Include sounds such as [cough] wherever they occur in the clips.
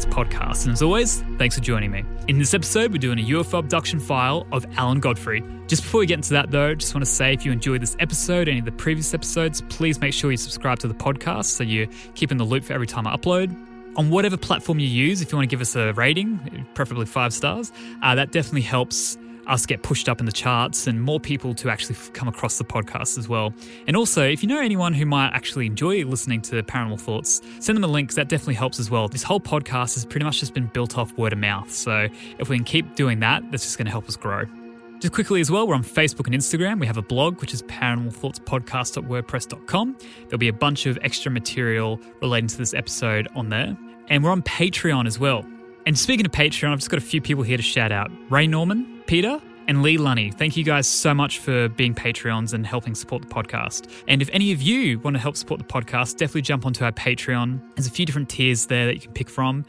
Podcast. And as always, thanks for joining me. In this episode, we're doing a UFO abduction file of Alan Godfrey. Just before we get into that, though, just want to say if you enjoyed this episode, any of the previous episodes, please make sure you subscribe to the podcast so you keep in the loop for every time I upload. On whatever platform you use, if you want to give us a rating, preferably five stars, uh, that definitely helps us get pushed up in the charts and more people to actually come across the podcast as well. And also, if you know anyone who might actually enjoy listening to Paranormal Thoughts, send them a link. that definitely helps as well. This whole podcast has pretty much just been built off word of mouth. So if we can keep doing that, that's just going to help us grow. Just quickly as well, we're on Facebook and Instagram. We have a blog, which is paranormalthoughtspodcast.wordpress.com. There'll be a bunch of extra material relating to this episode on there. And we're on Patreon as well. And speaking of Patreon, I've just got a few people here to shout out Ray Norman, Peter, and Lee Lunny. Thank you guys so much for being Patreons and helping support the podcast. And if any of you want to help support the podcast, definitely jump onto our Patreon. There's a few different tiers there that you can pick from,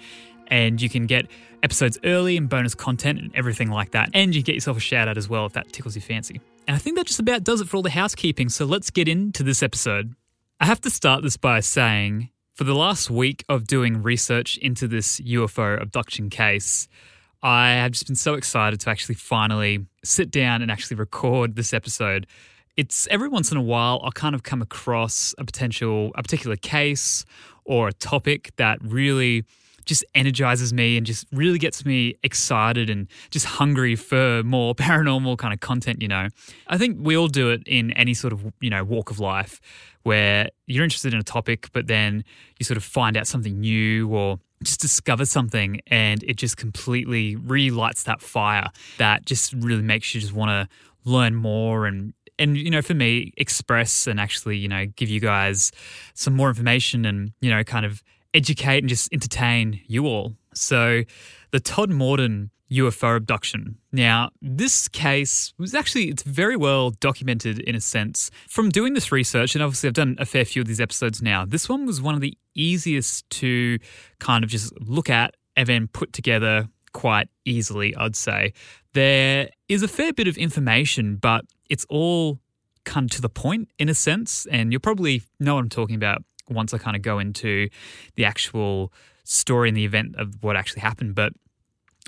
and you can get episodes early and bonus content and everything like that. And you get yourself a shout out as well if that tickles your fancy. And I think that just about does it for all the housekeeping. So let's get into this episode. I have to start this by saying for the last week of doing research into this UFO abduction case, I have just been so excited to actually finally sit down and actually record this episode. It's every once in a while I'll kind of come across a potential, a particular case or a topic that really just energizes me and just really gets me excited and just hungry for more [laughs] paranormal kind of content, you know. I think we all do it in any sort of, you know, walk of life where you're interested in a topic, but then you sort of find out something new or just discover something and it just completely relights that fire that just really makes you just want to learn more and and you know for me express and actually you know give you guys some more information and you know kind of educate and just entertain you all so the Todmorden UFO abduction. Now, this case was actually it's very well documented in a sense. From doing this research, and obviously I've done a fair few of these episodes now, this one was one of the easiest to kind of just look at and then put together quite easily, I'd say. There is a fair bit of information, but it's all kind of to the point in a sense, and you'll probably know what I'm talking about once I kind of go into the actual story and the event of what actually happened. But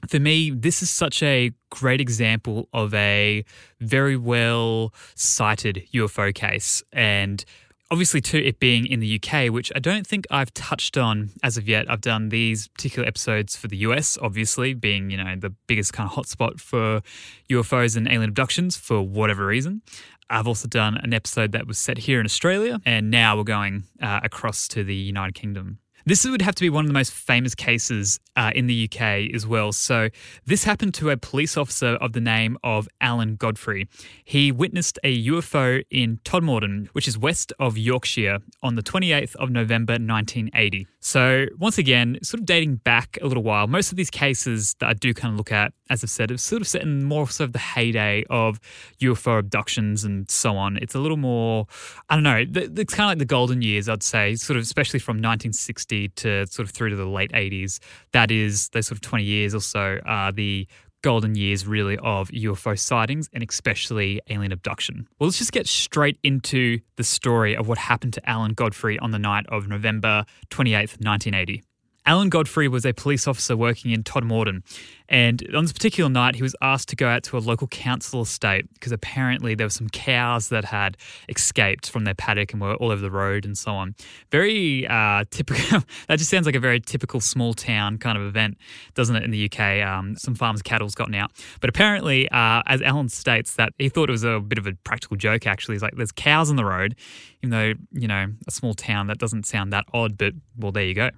for me, this is such a great example of a very well cited UFO case. And obviously, too, it being in the UK, which I don't think I've touched on as of yet. I've done these particular episodes for the US, obviously, being, you know, the biggest kind of hotspot for UFOs and alien abductions for whatever reason. I've also done an episode that was set here in Australia, and now we're going uh, across to the United Kingdom. This would have to be one of the most famous cases uh, in the UK as well. So, this happened to a police officer of the name of Alan Godfrey. He witnessed a UFO in Todmorden, which is west of Yorkshire, on the 28th of November 1980. So, once again, sort of dating back a little while, most of these cases that I do kind of look at, as I've said, have sort of set in more sort of the heyday of UFO abductions and so on. It's a little more, I don't know, it's kind of like the golden years, I'd say, sort of especially from 1960 to sort of through to the late 80s. That is, those sort of 20 years or so are the golden years, really, of UFO sightings and especially alien abduction. Well, let's just get straight into the story of what happened to Alan Godfrey on the night of November 28th, 1980. Alan Godfrey was a police officer working in Todmorden, and on this particular night, he was asked to go out to a local council estate because apparently there were some cows that had escaped from their paddock and were all over the road and so on. Very uh, typical. [laughs] that just sounds like a very typical small town kind of event, doesn't it? In the UK, um, some farmers' cattle's gotten out, but apparently, uh, as Alan states, that he thought it was a bit of a practical joke. Actually, he's like, "There's cows on the road," even though you know a small town that doesn't sound that odd, but well, there you go.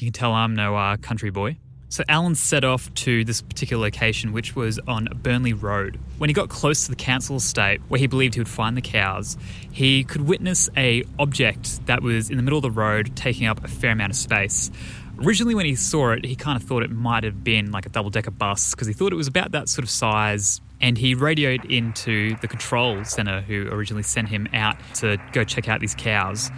You can tell I'm no uh, country boy. So Alan set off to this particular location, which was on Burnley Road. When he got close to the council estate, where he believed he would find the cows, he could witness a object that was in the middle of the road, taking up a fair amount of space. Originally, when he saw it, he kind of thought it might have been like a double decker bus because he thought it was about that sort of size. And he radioed into the control center who originally sent him out to go check out these cows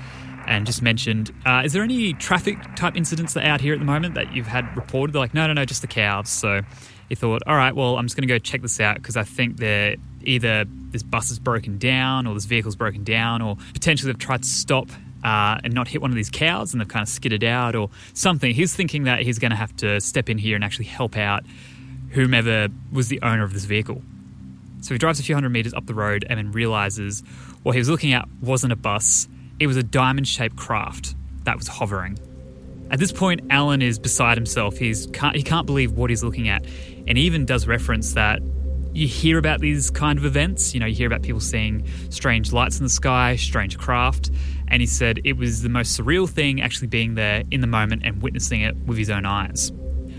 and just mentioned, uh, is there any traffic type incidents that out here at the moment that you've had reported? They're like, no, no, no, just the cows. So he thought, all right, well, I'm just going to go check this out because I think they're either this bus is broken down or this vehicle's broken down or potentially they've tried to stop uh, and not hit one of these cows and they've kind of skidded out or something. He's thinking that he's going to have to step in here and actually help out whomever was the owner of this vehicle. So he drives a few hundred meters up the road and then realizes what he was looking at wasn't a bus, it was a diamond shaped craft that was hovering. At this point, Alan is beside himself. He's can't, he can't believe what he's looking at, and even does reference that you hear about these kind of events. You know, you hear about people seeing strange lights in the sky, strange craft, and he said it was the most surreal thing actually being there in the moment and witnessing it with his own eyes.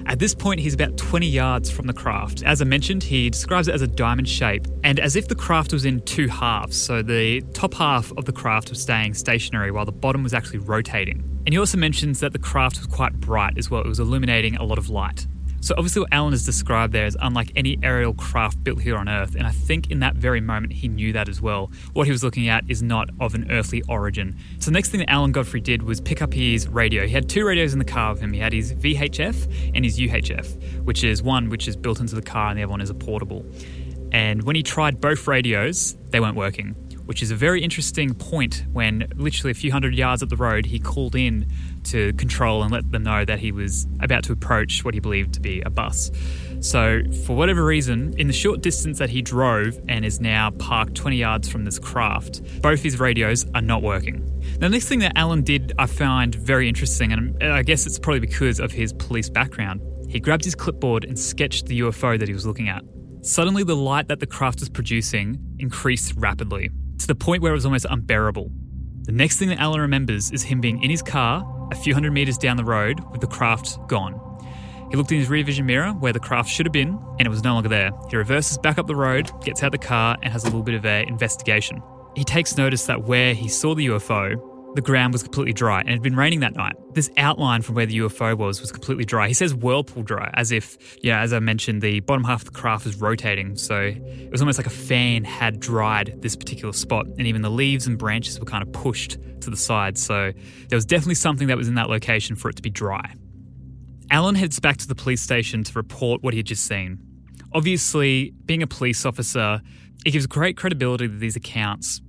At this point, he's about 20 yards from the craft. As I mentioned, he describes it as a diamond shape and as if the craft was in two halves. So the top half of the craft was staying stationary while the bottom was actually rotating. And he also mentions that the craft was quite bright as well, it was illuminating a lot of light. So, obviously, what Alan has described there is unlike any aerial craft built here on Earth, and I think in that very moment he knew that as well. What he was looking at is not of an earthly origin. So, the next thing that Alan Godfrey did was pick up his radio. He had two radios in the car with him. He had his VHF and his UHF, which is one which is built into the car and the other one is a portable. And when he tried both radios, they weren't working which is a very interesting point when literally a few hundred yards up the road he called in to control and let them know that he was about to approach what he believed to be a bus. So, for whatever reason, in the short distance that he drove and is now parked 20 yards from this craft, both his radios are not working. Now, the next thing that Alan did I find very interesting, and I guess it's probably because of his police background. He grabbed his clipboard and sketched the UFO that he was looking at. Suddenly, the light that the craft was producing increased rapidly to the point where it was almost unbearable. The next thing that Alan remembers is him being in his car a few hundred meters down the road with the craft gone. He looked in his rear vision mirror where the craft should have been, and it was no longer there. He reverses back up the road, gets out the car, and has a little bit of an investigation. He takes notice that where he saw the UFO, the ground was completely dry and it had been raining that night. This outline from where the UFO was was completely dry. He says whirlpool dry, as if, yeah, as I mentioned, the bottom half of the craft was rotating. So it was almost like a fan had dried this particular spot, and even the leaves and branches were kind of pushed to the side. So there was definitely something that was in that location for it to be dry. Alan heads back to the police station to report what he had just seen. Obviously, being a police officer, it gives great credibility to these accounts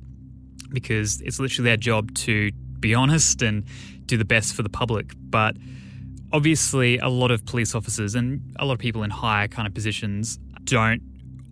because it's literally their job to be honest and do the best for the public. But obviously, a lot of police officers and a lot of people in higher kind of positions don't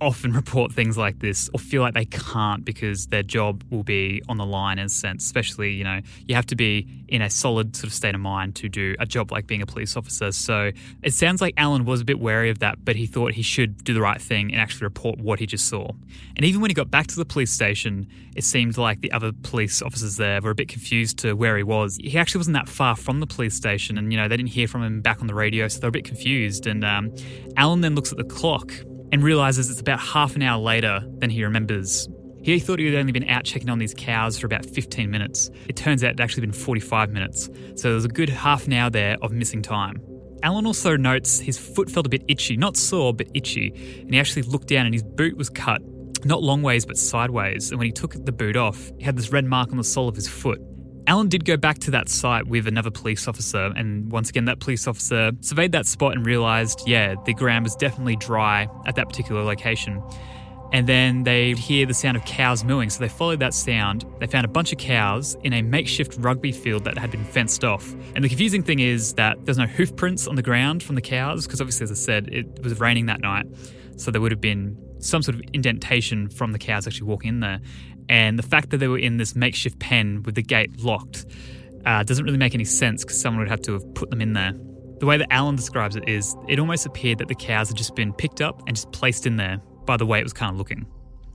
often report things like this or feel like they can't because their job will be on the line in a sense. Especially, you know, you have to be in a solid sort of state of mind to do a job like being a police officer. So it sounds like Alan was a bit wary of that, but he thought he should do the right thing and actually report what he just saw. And even when he got back to the police station, it seemed like the other police officers there were a bit confused to where he was. He actually wasn't that far from the police station, and you know they didn't hear from him back on the radio, so they were a bit confused. And um, Alan then looks at the clock and realizes it's about half an hour later than he remembers. He thought he had only been out checking on these cows for about 15 minutes. It turns out it actually been 45 minutes, so there was a good half an hour there of missing time. Alan also notes his foot felt a bit itchy, not sore, but itchy, and he actually looked down and his boot was cut, not long ways, but sideways. And when he took the boot off, he had this red mark on the sole of his foot. Alan did go back to that site with another police officer, and once again, that police officer surveyed that spot and realised, yeah, the ground was definitely dry at that particular location. And then they hear the sound of cows mooing, so they followed that sound. They found a bunch of cows in a makeshift rugby field that had been fenced off. And the confusing thing is that there's no hoof prints on the ground from the cows, because obviously, as I said, it was raining that night. So there would have been some sort of indentation from the cows actually walking in there. And the fact that they were in this makeshift pen with the gate locked uh, doesn't really make any sense because someone would have to have put them in there. The way that Alan describes it is it almost appeared that the cows had just been picked up and just placed in there by the way it was kind of looking.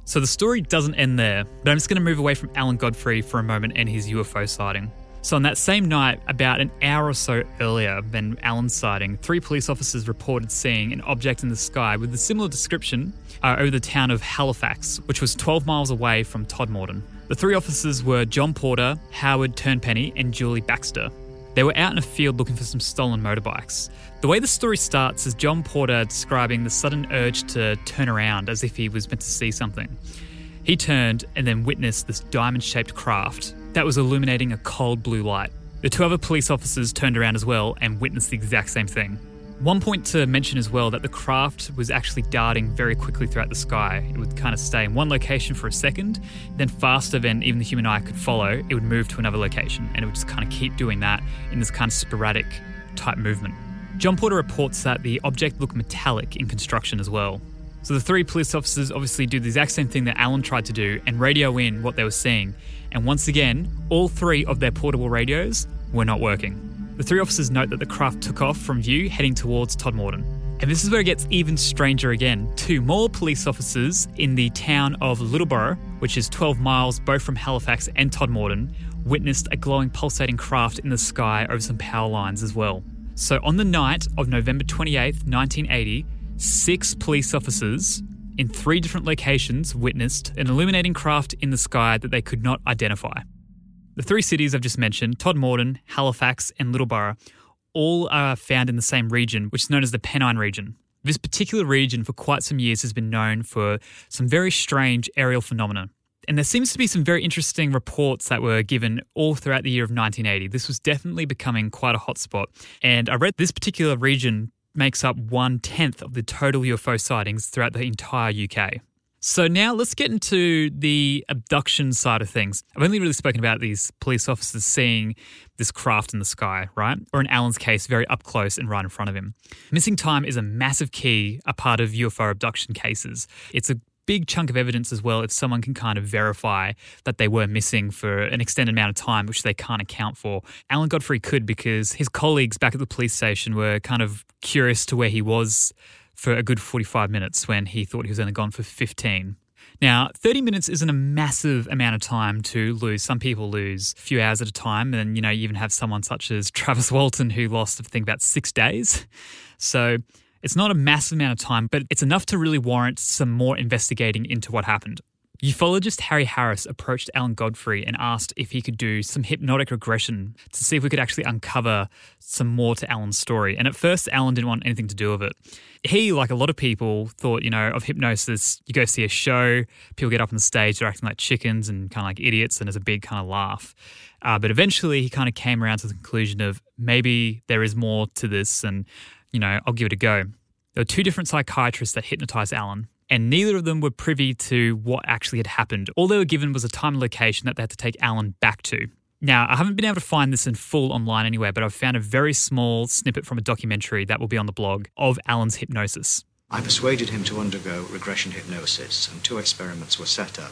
So the story doesn't end there, but I'm just going to move away from Alan Godfrey for a moment and his UFO sighting. So, on that same night, about an hour or so earlier than Alan's sighting, three police officers reported seeing an object in the sky with a similar description uh, over the town of Halifax, which was 12 miles away from Todmorden. The three officers were John Porter, Howard Turnpenny, and Julie Baxter. They were out in a field looking for some stolen motorbikes. The way the story starts is John Porter describing the sudden urge to turn around as if he was meant to see something. He turned and then witnessed this diamond shaped craft that was illuminating a cold blue light. The two other police officers turned around as well and witnessed the exact same thing. One point to mention as well that the craft was actually darting very quickly throughout the sky. It would kind of stay in one location for a second, then faster than even the human eye could follow, it would move to another location, and it would just kind of keep doing that in this kind of sporadic type movement. John Porter reports that the object looked metallic in construction as well. So the three police officers obviously do the exact same thing that Alan tried to do and radio in what they were seeing. And once again, all three of their portable radios were not working. The three officers note that the craft took off from view heading towards Todmorden. And this is where it gets even stranger again. Two more police officers in the town of Littleborough, which is 12 miles both from Halifax and Todmorden, witnessed a glowing pulsating craft in the sky over some power lines as well. So on the night of November 28th, 1980, Six police officers in three different locations witnessed an illuminating craft in the sky that they could not identify. The three cities I've just mentioned, Todmorden, Halifax, and Littleborough, all are found in the same region, which is known as the Pennine region. This particular region for quite some years has been known for some very strange aerial phenomena. And there seems to be some very interesting reports that were given all throughout the year of 1980. This was definitely becoming quite a hotspot. And I read this particular region makes up one tenth of the total UFO sightings throughout the entire UK. So now let's get into the abduction side of things. I've only really spoken about these police officers seeing this craft in the sky, right? Or in Alan's case, very up close and right in front of him. Missing time is a massive key, a part of UFO abduction cases. It's a big chunk of evidence as well if someone can kind of verify that they were missing for an extended amount of time, which they can't account for. Alan Godfrey could because his colleagues back at the police station were kind of curious to where he was for a good 45 minutes when he thought he was only gone for 15. Now, 30 minutes isn't a massive amount of time to lose. Some people lose a few hours at a time. And, you know, you even have someone such as [laughs] Travis Walton who lost, I think, about six days. So it's not a massive amount of time, but it's enough to really warrant some more investigating into what happened. Ufologist Harry Harris approached Alan Godfrey and asked if he could do some hypnotic regression to see if we could actually uncover some more to Alan's story. And at first, Alan didn't want anything to do with it. He, like a lot of people, thought, you know, of hypnosis, you go see a show, people get up on the stage, they're acting like chickens and kind of like idiots, and there's a big kind of laugh. Uh, but eventually, he kind of came around to the conclusion of maybe there is more to this, and you know, I'll give it a go. There were two different psychiatrists that hypnotized Alan, and neither of them were privy to what actually had happened. All they were given was a time and location that they had to take Alan back to. Now, I haven't been able to find this in full online anywhere, but I've found a very small snippet from a documentary that will be on the blog of Alan's hypnosis. I persuaded him to undergo regression hypnosis, and two experiments were set up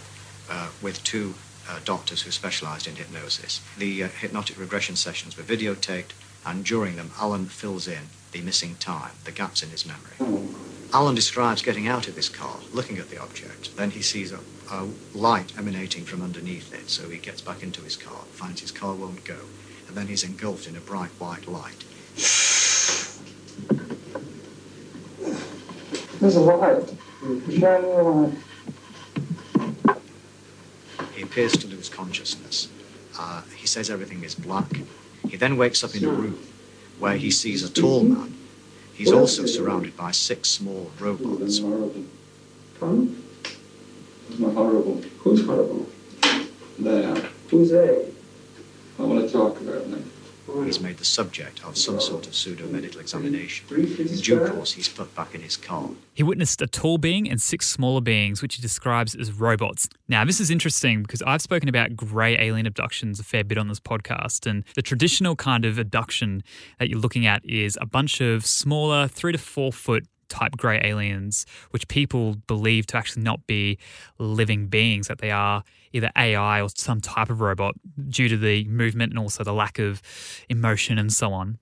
uh, with two uh, doctors who specialized in hypnosis. The uh, hypnotic regression sessions were videotaped, and during them, Alan fills in the missing time, the gaps in his memory. Alan describes getting out of his car, looking at the object. Then he sees a, a, light emanating from underneath it, so he gets back into his car, finds his car won't go, and then he's engulfed in a bright white light. There's a light, shining light. He appears to lose consciousness. Uh, he says everything is black. He then wakes up in a room where he sees a tall man. He's also surrounded by six small robots. not horrible. Who's horrible? They are. Who's they? I want to talk about them. He's made the subject of some sort of pseudo medical examination. In due course, he's put back in his car. He witnessed a tall being and six smaller beings, which he describes as robots. Now, this is interesting because I've spoken about grey alien abductions a fair bit on this podcast. And the traditional kind of abduction that you're looking at is a bunch of smaller, three to four foot type grey aliens, which people believe to actually not be living beings, that they are either AI or some type of robot due to the movement and also the lack of emotion and so on.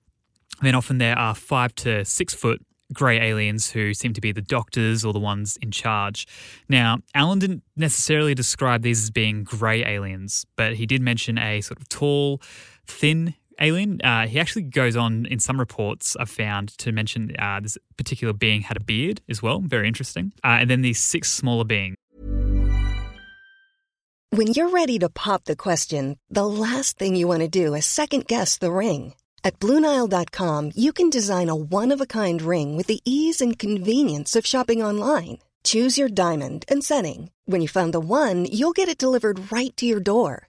And then often there are five to six foot grey aliens who seem to be the doctors or the ones in charge. Now, Alan didn't necessarily describe these as being grey aliens, but he did mention a sort of tall, thin alien. Uh, he actually goes on in some reports I've found to mention uh, this particular being had a beard as well. Very interesting. Uh, and then these six smaller beings. When you're ready to pop the question, the last thing you want to do is second guess the ring. At Bluenile.com, you can design a one of a kind ring with the ease and convenience of shopping online. Choose your diamond and setting. When you find the one, you'll get it delivered right to your door.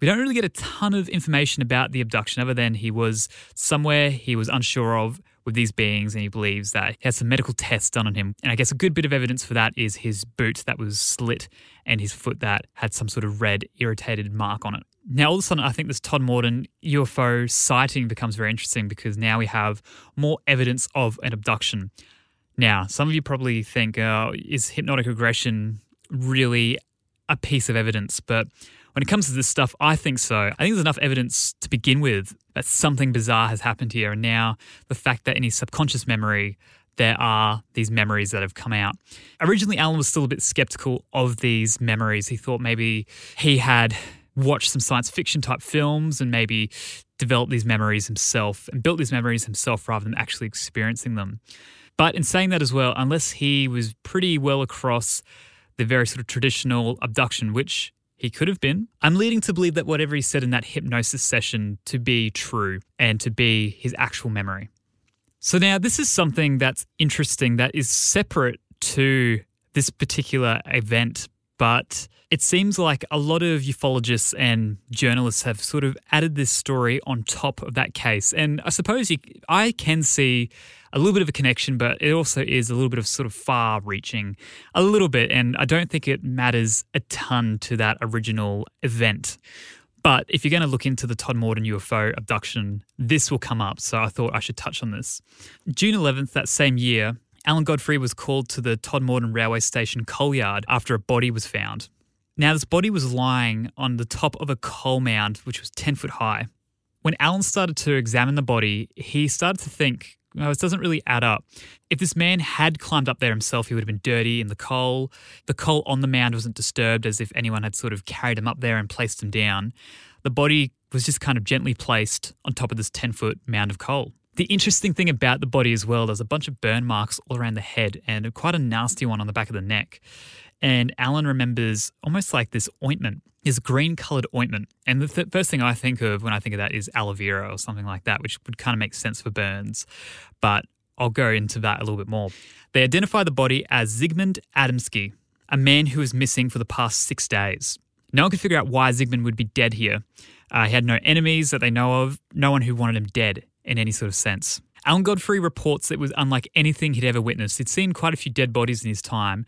We don't really get a ton of information about the abduction other than he was somewhere he was unsure of with these beings and he believes that he has some medical tests done on him. And I guess a good bit of evidence for that is his boot that was slit and his foot that had some sort of red irritated mark on it. Now, all of a sudden, I think this Todmorden UFO sighting becomes very interesting because now we have more evidence of an abduction. Now, some of you probably think, uh, is hypnotic regression really a piece of evidence? But when it comes to this stuff, I think so. I think there's enough evidence to begin with that something bizarre has happened here. And now the fact that in his subconscious memory, there are these memories that have come out. Originally, Alan was still a bit skeptical of these memories. He thought maybe he had watched some science fiction type films and maybe developed these memories himself and built these memories himself rather than actually experiencing them. But in saying that as well, unless he was pretty well across the very sort of traditional abduction, which he could have been. I'm leading to believe that whatever he said in that hypnosis session to be true and to be his actual memory. So now this is something that's interesting that is separate to this particular event, but it seems like a lot of ufologists and journalists have sort of added this story on top of that case. And I suppose you, I can see a little bit of a connection, but it also is a little bit of sort of far reaching, a little bit. And I don't think it matters a ton to that original event. But if you're going to look into the Todmorden UFO abduction, this will come up. So I thought I should touch on this. June 11th, that same year, Alan Godfrey was called to the Todmorden Railway Station coal yard after a body was found. Now, this body was lying on the top of a coal mound, which was 10 foot high. When Alan started to examine the body, he started to think, well, this doesn't really add up. If this man had climbed up there himself, he would have been dirty in the coal. The coal on the mound wasn't disturbed as if anyone had sort of carried him up there and placed him down. The body was just kind of gently placed on top of this 10 foot mound of coal. The interesting thing about the body as well, there's a bunch of burn marks all around the head and quite a nasty one on the back of the neck. And Alan remembers almost like this ointment, this green colored ointment. And the th- first thing I think of when I think of that is aloe vera or something like that, which would kind of make sense for burns. But I'll go into that a little bit more. They identify the body as Zygmunt Adamski, a man who was missing for the past six days. No one could figure out why Zygmunt would be dead here. Uh, he had no enemies that they know of, no one who wanted him dead in any sort of sense. Alan Godfrey reports it was unlike anything he'd ever witnessed. He'd seen quite a few dead bodies in his time,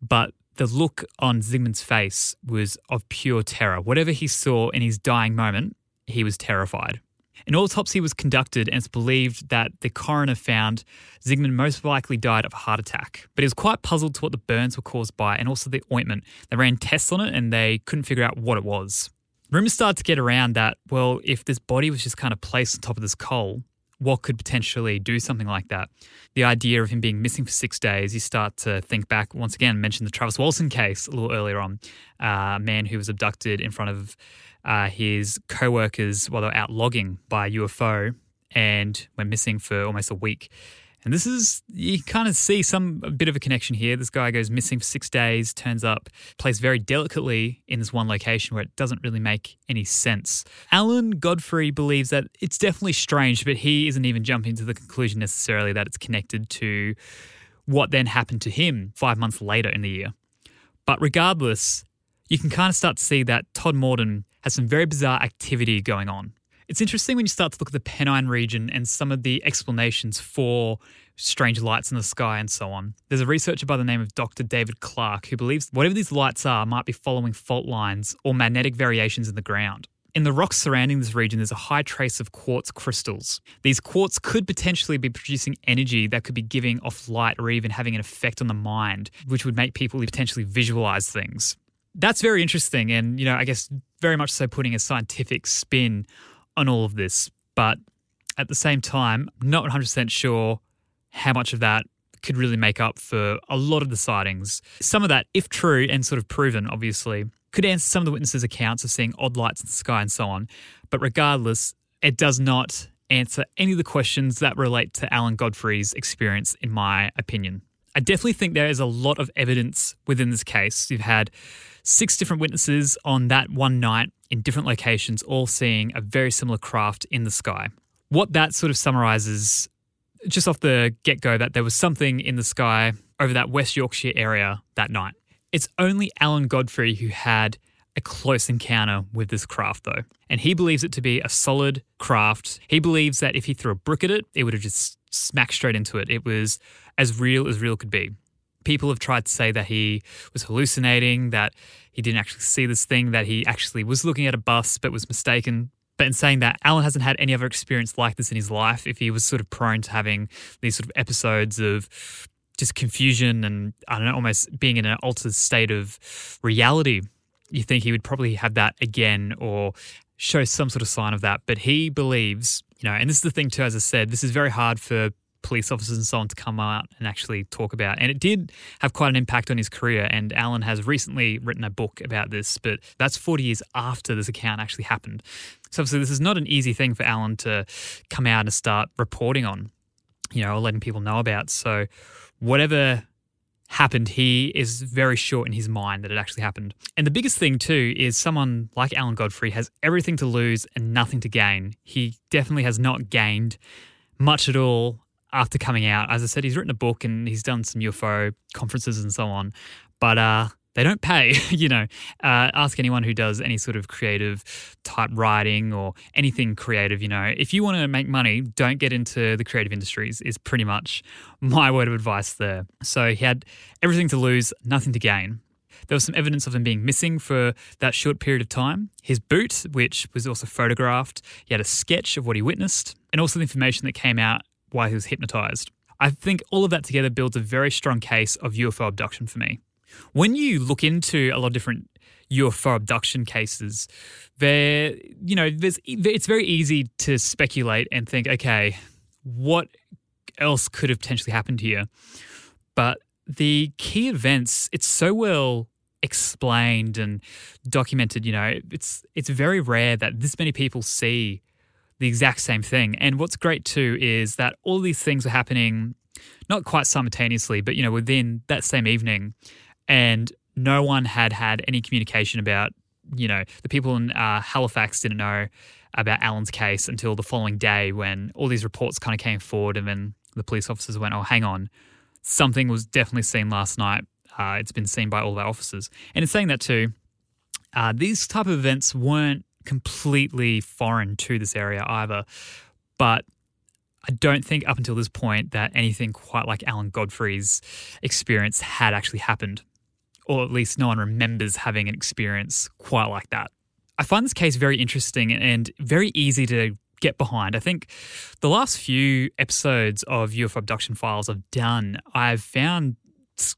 but the look on Zygmunt's face was of pure terror. Whatever he saw in his dying moment, he was terrified. An autopsy was conducted, and it's believed that the coroner found Zygmunt most likely died of a heart attack. But he was quite puzzled to what the burns were caused by and also the ointment. They ran tests on it and they couldn't figure out what it was. Rumors start to get around that, well, if this body was just kind of placed on top of this coal, what could potentially do something like that? The idea of him being missing for six days, you start to think back once again, mentioned the Travis Walton case a little earlier on, uh, a man who was abducted in front of uh, his co workers while they were out logging by a UFO and went missing for almost a week. And this is, you kind of see some bit of a connection here. This guy goes missing for six days, turns up, plays very delicately in this one location where it doesn't really make any sense. Alan Godfrey believes that it's definitely strange, but he isn't even jumping to the conclusion necessarily that it's connected to what then happened to him five months later in the year. But regardless, you can kind of start to see that Todmorden has some very bizarre activity going on. It's interesting when you start to look at the Pennine region and some of the explanations for strange lights in the sky and so on. There's a researcher by the name of Dr. David Clarke who believes whatever these lights are might be following fault lines or magnetic variations in the ground. In the rocks surrounding this region, there's a high trace of quartz crystals. These quartz could potentially be producing energy that could be giving off light or even having an effect on the mind, which would make people potentially visualize things. That's very interesting, and you know, I guess very much so putting a scientific spin on all of this, but at the same time, not 100% sure how much of that could really make up for a lot of the sightings. Some of that, if true and sort of proven, obviously, could answer some of the witnesses' accounts of seeing odd lights in the sky and so on. But regardless, it does not answer any of the questions that relate to Alan Godfrey's experience, in my opinion. I definitely think there is a lot of evidence within this case. You've had six different witnesses on that one night in different locations, all seeing a very similar craft in the sky. What that sort of summarizes, just off the get go, that there was something in the sky over that West Yorkshire area that night. It's only Alan Godfrey who had a close encounter with this craft, though. And he believes it to be a solid craft. He believes that if he threw a brick at it, it would have just smacked straight into it. It was as real as real could be people have tried to say that he was hallucinating, that he didn't actually see this thing, that he actually was looking at a bus but was mistaken. But in saying that, Alan hasn't had any other experience like this in his life. If he was sort of prone to having these sort of episodes of just confusion and I don't know, almost being in an altered state of reality, you think he would probably have that again or show some sort of sign of that. But he believes, you know, and this is the thing too, as I said, this is very hard for police officers and so on to come out and actually talk about. And it did have quite an impact on his career. And Alan has recently written a book about this, but that's 40 years after this account actually happened. So obviously, this is not an easy thing for Alan to come out and start reporting on, you know, or letting people know about. So whatever happened, he is very sure in his mind that it actually happened. And the biggest thing, too, is someone like Alan Godfrey has everything to lose and nothing to gain. He definitely has not gained much at all after coming out. As I said, he's written a book and he's done some UFO conferences and so on, but uh, they don't pay. [laughs] you know, uh, ask anyone who does any sort of creative type writing or anything creative. You know, if you want to make money, don't get into the creative industries. Is pretty much my word of advice there. So he had everything to lose, nothing to gain. There was some evidence of him being missing for that short period of time. His boot, which was also photographed, he had a sketch of what he witnessed, and also the information that came out while he was hypnotized. I think all of that together builds a very strong case of UFO abduction for me. When you look into a lot of different UFO abduction cases, there, you know, there's it's very easy to speculate and think, okay, what else could have potentially happened here? But the key events, it's so well explained and documented. You know, it's it's very rare that this many people see the exact same thing. And what's great too is that all these things are happening not quite simultaneously, but you know, within that same evening, and no one had had any communication about. You know, the people in uh, Halifax didn't know about Alan's case until the following day when all these reports kind of came forward, and then the police officers went, "Oh, hang on, something was definitely seen last night. Uh, it's been seen by all of our officers." And in saying that too, uh, these type of events weren't completely foreign to this area either, but I don't think up until this point that anything quite like Alan Godfrey's experience had actually happened, or at least no one remembers having an experience quite like that. I find this case very interesting and very easy to get behind. I think the last few episodes of UFO abduction files I've done, I've found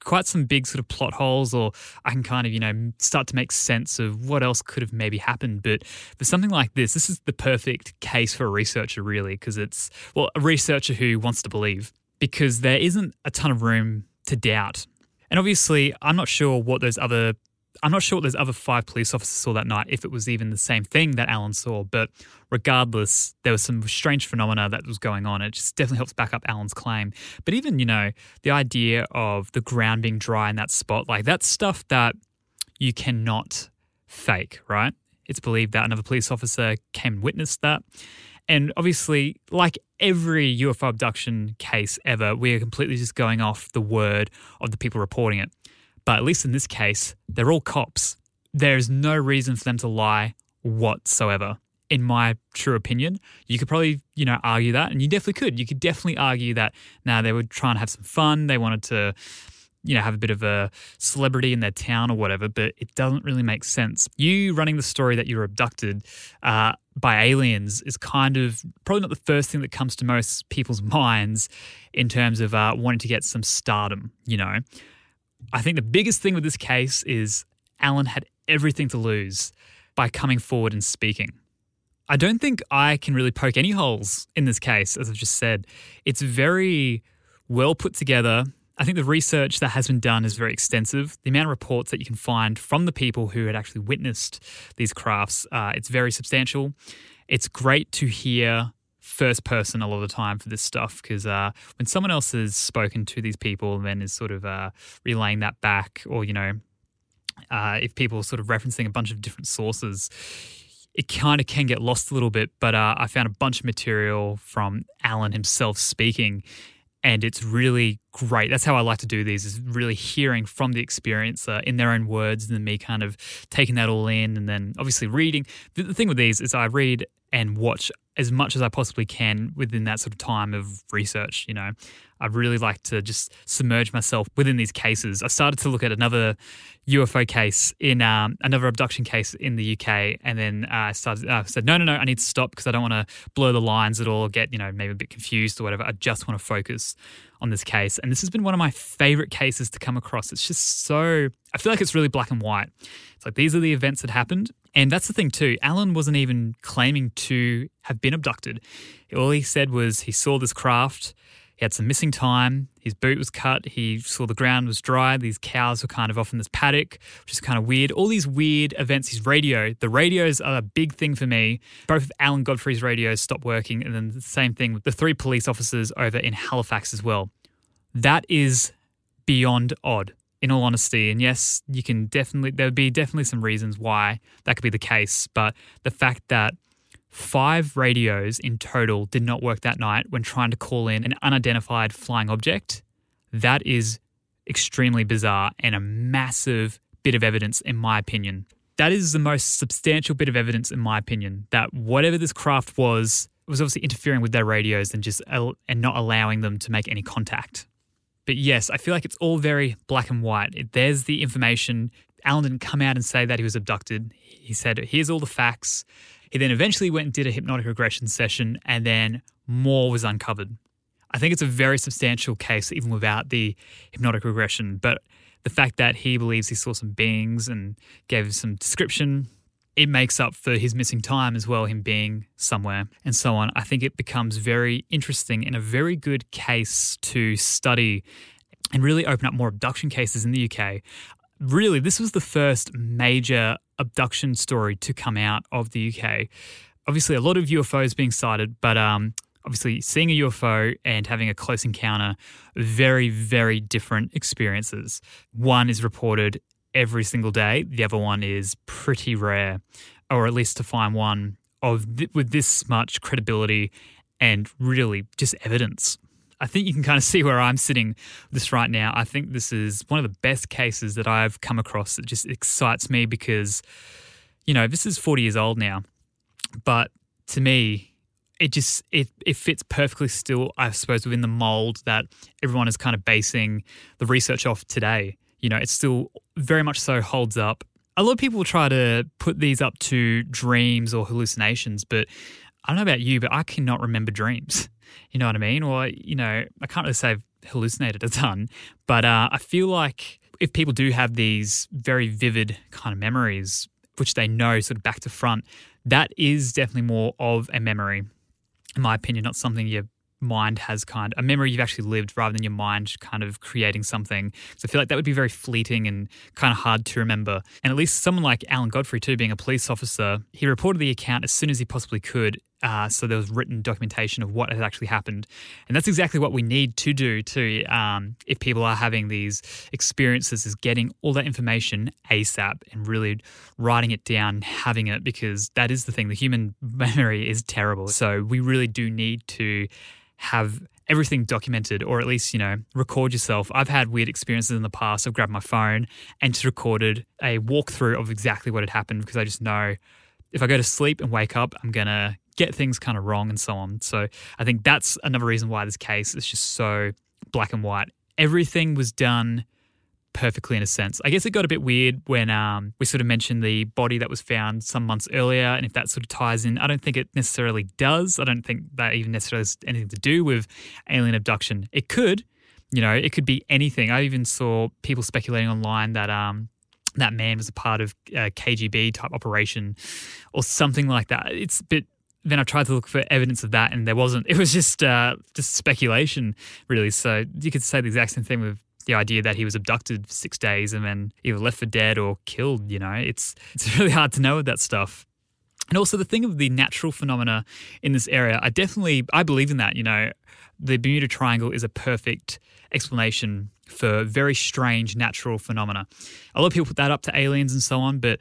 quite some big sort of plot holes, or I can kind of, you know, start to make sense of what else could have maybe happened. But for something like this, this is the perfect case for a researcher, really, because it's, well, a researcher who wants to believe, because there isn't a ton of room to doubt. And obviously, I'm not sure what those other I'm not sure what those other five police officers saw that night, if it was even the same thing that Alan saw, but regardless, there was some strange phenomena that was going on. It just definitely helps back up Alan's claim. But even, you know, the idea of the ground being dry in that spot, like that's stuff that you cannot fake, right? It's believed that another police officer came and witnessed that. And obviously, like every UFO abduction case ever, we are completely just going off the word of the people reporting it. But at least in this case, they're all cops. There's no reason for them to lie whatsoever. In my true opinion, you could probably, you know, argue that, and you definitely could. You could definitely argue that now they were trying to have some fun. They wanted to, you know, have a bit of a celebrity in their town or whatever, but it doesn't really make sense. You running the story that you were abducted uh, by aliens is kind of probably not the first thing that comes to most people's [laughs] minds in terms of uh, wanting to get some stardom, you know. I think the biggest thing with this case is Alan had everything to lose by coming forward and speaking. I don't think I can really poke any holes in this case, as I've just said. It's very well put together. I think the research that has been done is very extensive. The amount of reports that you can find from the people who had actually witnessed these crafts, uh, it's very substantial. It's great to hear first person a lot of the time for this stuff because uh, when someone else has spoken to these people and then is sort of uh, relaying that back, or you know, uh, if people are sort of referencing a bunch of different sources, it kind of can get lost a little bit. But uh, I found a bunch of material from Alan himself speaking, and it's really great. That's how I like to do these: is really hearing from the experiencer in their own words, and then me kind of taking that all in, and then obviously reading. The thing with these is I read and watch as much as I possibly can within that sort of time of research. You know, I really like to just submerge myself within these cases. I started to look at another UFO case in um, another abduction case in the UK, and then uh, I started uh, said, no, no, no, I need to stop because I don't want to blur the lines at all, get you know maybe a bit confused or whatever. I just want to focus on this case, and this has been one of my favorite cases to come across. It's just so I feel like it's really black and white. It's like these are the events that happened, and that's the thing too. Alan wasn't even claiming to have been abducted. All he said was he saw this craft. He had some missing time. His boot was cut. He saw the ground was dry. These cows were kind of off in this paddock, which is kind of weird. All these weird events. His radio, the radios are a big thing for me. Both of Alan Godfrey's radios stopped working, and then the same thing with the three police officers over in Halifax as well. That is beyond odd in all honesty. And yes, you can definitely, there would be definitely some reasons why that could be the case. But the fact that five radios in total did not work that night when trying to call in an unidentified flying object, that is extremely bizarre and a massive bit of evidence, in my opinion. That is the most substantial bit of evidence, in my opinion, that whatever this craft was, was obviously interfering with their radios and just and not allowing them to make any contact. But yes, I feel like it's all very black and white. There's the information. Alan didn't come out and say that he was abducted. He said, here's all the facts. He then eventually went and did a hypnotic regression session, and then more was uncovered. I think it's a very substantial case, even without the hypnotic regression. But the fact that he believes he saw some beings and gave some description, it makes up for his missing time as well, him being somewhere and so on. I think it becomes very interesting and a very good case to study and really open up more abduction cases in the UK. Really, this was the first major abduction story to come out of the UK. Obviously, a lot of UFOs being sighted, but um, obviously seeing a UFO and having a close encounter, very, very different experiences. One is reported every single day, the other one is pretty rare, or at least to find one of th- with this much credibility and really just evidence. I think you can kind of see where I'm sitting this right now. I think this is one of the best cases that I've come across that just excites me because, you know, this is 40 years old now. But to me, it just it it fits perfectly still, I suppose, within the mold that everyone is kind of basing the research off today. You know, it still very much so holds up. A lot of people try to put these up to dreams or hallucinations, but I don't know about you, but I cannot remember dreams. [laughs] You know what I mean? Or, you know, I can't really say I've hallucinated a ton, but uh, I feel like if people do have these very vivid kind of memories, which they know sort of back to front, that is definitely more of a memory, in my opinion, not something your mind has kind of a memory you've actually lived rather than your mind kind of creating something. So I feel like that would be very fleeting and kind of hard to remember. And at least someone like Alan Godfrey, too, being a police officer, he reported the account as soon as he possibly could uh, so there was written documentation of what had actually happened, and that's exactly what we need to do too. Um, if people are having these experiences, is getting all that information ASAP and really writing it down, having it because that is the thing. The human [laughs] memory is terrible, so we really do need to have everything documented or at least you know record yourself i've had weird experiences in the past i've grabbed my phone and just recorded a walkthrough of exactly what had happened because i just know if i go to sleep and wake up i'm gonna get things kind of wrong and so on. So I think that's another reason why this case is just so black and white. Everything was done perfectly in a sense. I guess it got a bit weird when um, we sort of mentioned the body that was found some months earlier, and if that sort of ties in, I don't think it necessarily does. I don't think that even necessarily has anything to do with alien abduction. It could, you know, it could be anything. I even saw people speculating online that um, that man was a part of a KGB type operation or something like that. It's a bit then I tried to look for evidence of that, and there wasn't. [laughs] It was just uh, just speculation, really. So you could say the exact same thing with the idea that he was abducted for six days and then either left for dead or killed. You know, it's [laughs] it's really hard to know with that stuff. And also the thing of the natural phenomena in this area, I definitely I believe in that. You know, the Bermuda Triangle is a perfect explanation for very strange natural phenomena. A lot of people put that up to aliens and so on, but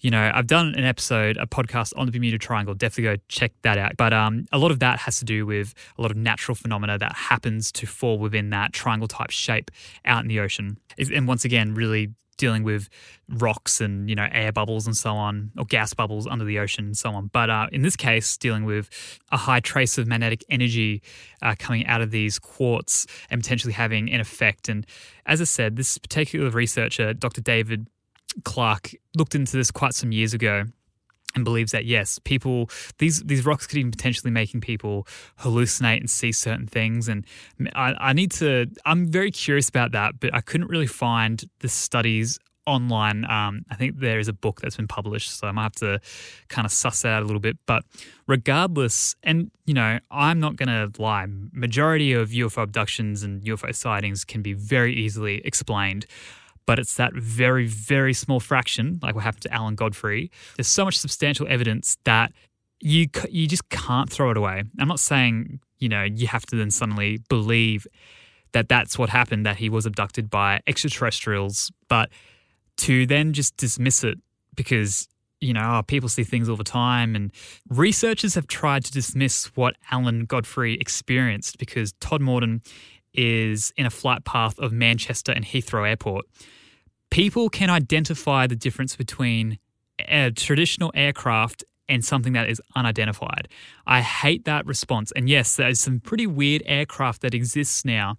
you know, I've done an episode, a podcast on the Bermuda Triangle. Definitely go check that out. But um, a lot of that has to do with a lot of natural phenomena that happens to fall within that triangle type shape out in the ocean. And once again, really dealing with rocks and you know air bubbles and so on, or gas bubbles under the ocean and so on. But uh, in this case, dealing with a high trace of magnetic energy uh, coming out of these quartz and potentially having an effect. And as I said, this particular researcher, Dr. David Clarke, looked into this quite some years ago and believes that yes, people these these rocks could even potentially making people hallucinate and see certain things. And I, I need to. I'm very curious about that, but I couldn't really find the studies online. Um, I think there is a book that's been published, so I might have to kind of suss that out a little bit. But regardless, and you know, I'm not going to lie. Majority of UFO abductions and UFO sightings can be very easily explained but it's that very, very small fraction, like what happened to Alan Godfrey. There's so much substantial evidence that you you just can't throw it away. I'm not saying you know you have to then suddenly believe that that's what happened, that he was abducted by extraterrestrials, but to then just dismiss it because you know oh, people see things all the time, and researchers have tried to dismiss what Alan Godfrey experienced because Todmorden is in a flight path of Manchester and Heathrow Airport people can identify the difference between a traditional aircraft and something that is unidentified. I hate that response. And yes, there's some pretty weird aircraft that exists now,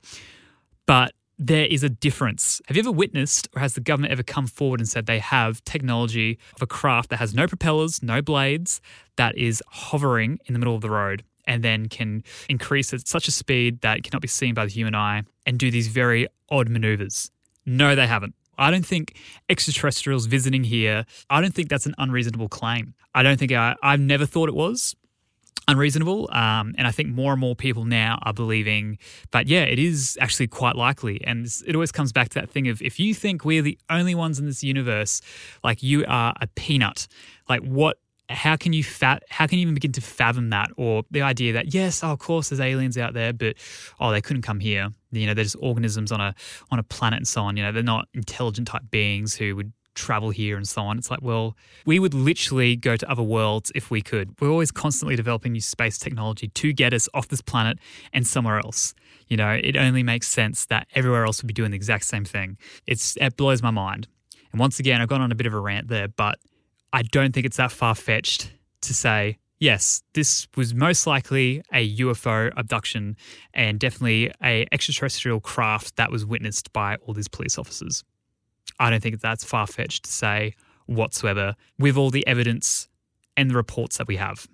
but there is a difference. Have you ever witnessed, or has the government ever come forward and said they have technology of a craft that has no propellers, no blades, that is hovering in the middle of the road? and then can increase at such a speed that it cannot be seen by the human eye and do these very odd maneuvers. No, they haven't. I don't think extraterrestrials visiting here, I don't think that's an unreasonable claim. I don't think I, I've never thought it was unreasonable. Um, and I think more and more people now are believing but yeah, it is actually quite likely. And it always comes back to that thing of if you think we're the only ones in this universe, like you are a peanut. Like what how can you fat how can you even begin to fathom that? Or the idea that yes oh, of course there's aliens out there but oh they couldn't come here. You know they're just organisms on a on a planet and so on. You know they're not intelligent type beings who would travel here and so on. It's like well we would literally go to other worlds if we could. We're always constantly developing new space technology to get us off this planet and somewhere else. You know it only makes sense that everywhere else would be doing the exact same thing. It's it blows my mind. And once again i've gone on a bit of a rant there but I don't think it's that far fetched to say, yes, this was most likely a UFO abduction and definitely a extraterrestrial craft that was witnessed by all these police officers. I don't think that's far fetched to say whatsoever with all the evidence and the reports that we have.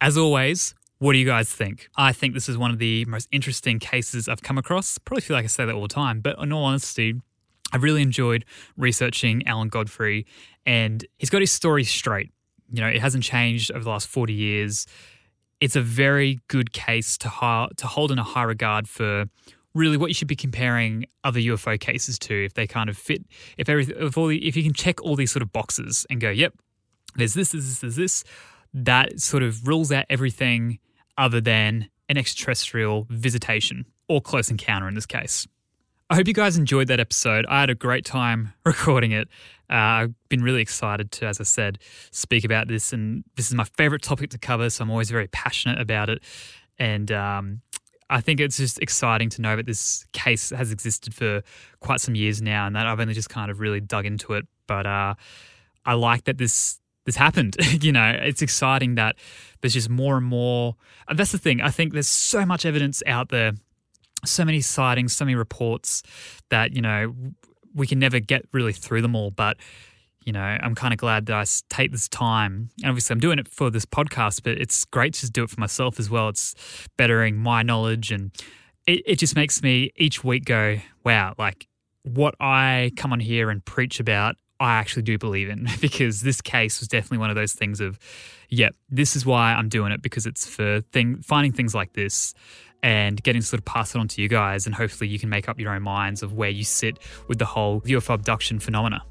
As always, what do you guys think? I think this is one of the most interesting cases I've come across. Probably feel like I say that all the time, but in all honesty, I really enjoyed researching Alan Godfrey, and he's got his story straight. You know, it hasn't changed over the last 40 years. It's a very good case to, ha- to hold in a high regard for really what you should be comparing other UFO cases to if they kind of fit if everything if all the, if you can check all these sort of boxes and go yep there's this there's this there's this that sort of rules out everything other than an extraterrestrial visitation or close encounter in this case. I hope you guys enjoyed that episode. I had a great time [laughs] recording it. Uh, I've been really excited to, as I said, speak about this. And this is my favorite topic to cover. So I'm always very passionate about it. And um, I think it's just exciting to know that this case has existed for quite some years now and that I've only just kind of really dug into it. But uh, I like that this this happened. [laughs] you know, it's exciting that there's just more and more. And that's the thing. I think there's so much evidence out there so many sightings, so many reports that, you know, we can never get really through them all. But, you know, I'm kind of glad that I take this time. And obviously, I'm doing it for this podcast, but it's great to just do it for myself as well. It's bettering my knowledge and it, it just makes me each week go, wow, like what I come on here and preach about, I actually do believe in [laughs] because this case was definitely one of those things of, yep, yeah, this is why I'm doing it because it's for thing finding things like this and getting to sort of pass it on to you guys. And hopefully you can make up your own minds of where you sit with the whole UFO abduction phenomena.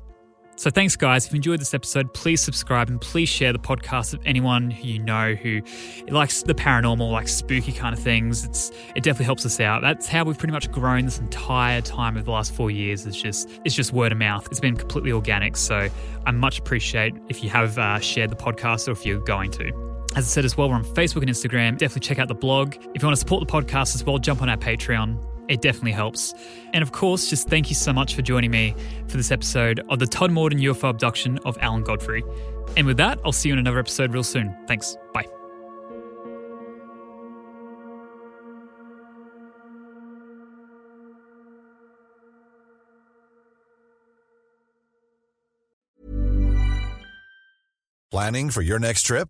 So thanks, guys. If you enjoyed this episode, please subscribe and please share the podcast with anyone who you know who likes the paranormal, like spooky kind of things. It's it definitely helps us out. That's how we've pretty much grown this entire time of the last four years. It's just it's just word of mouth. It's been completely organic. So I much appreciate if you have uh, shared the podcast or if you're going to. As I said as well, we're on Facebook and Instagram. Definitely check out the blog. If you want to support the podcast as well, jump on our Patreon. It definitely helps. And of course, just thank you so much for joining me for this episode of the Todmorden UFO abduction of Alan Godfrey. And with that, I'll see you in another episode real soon. Thanks. Bye. Planning for your next trip?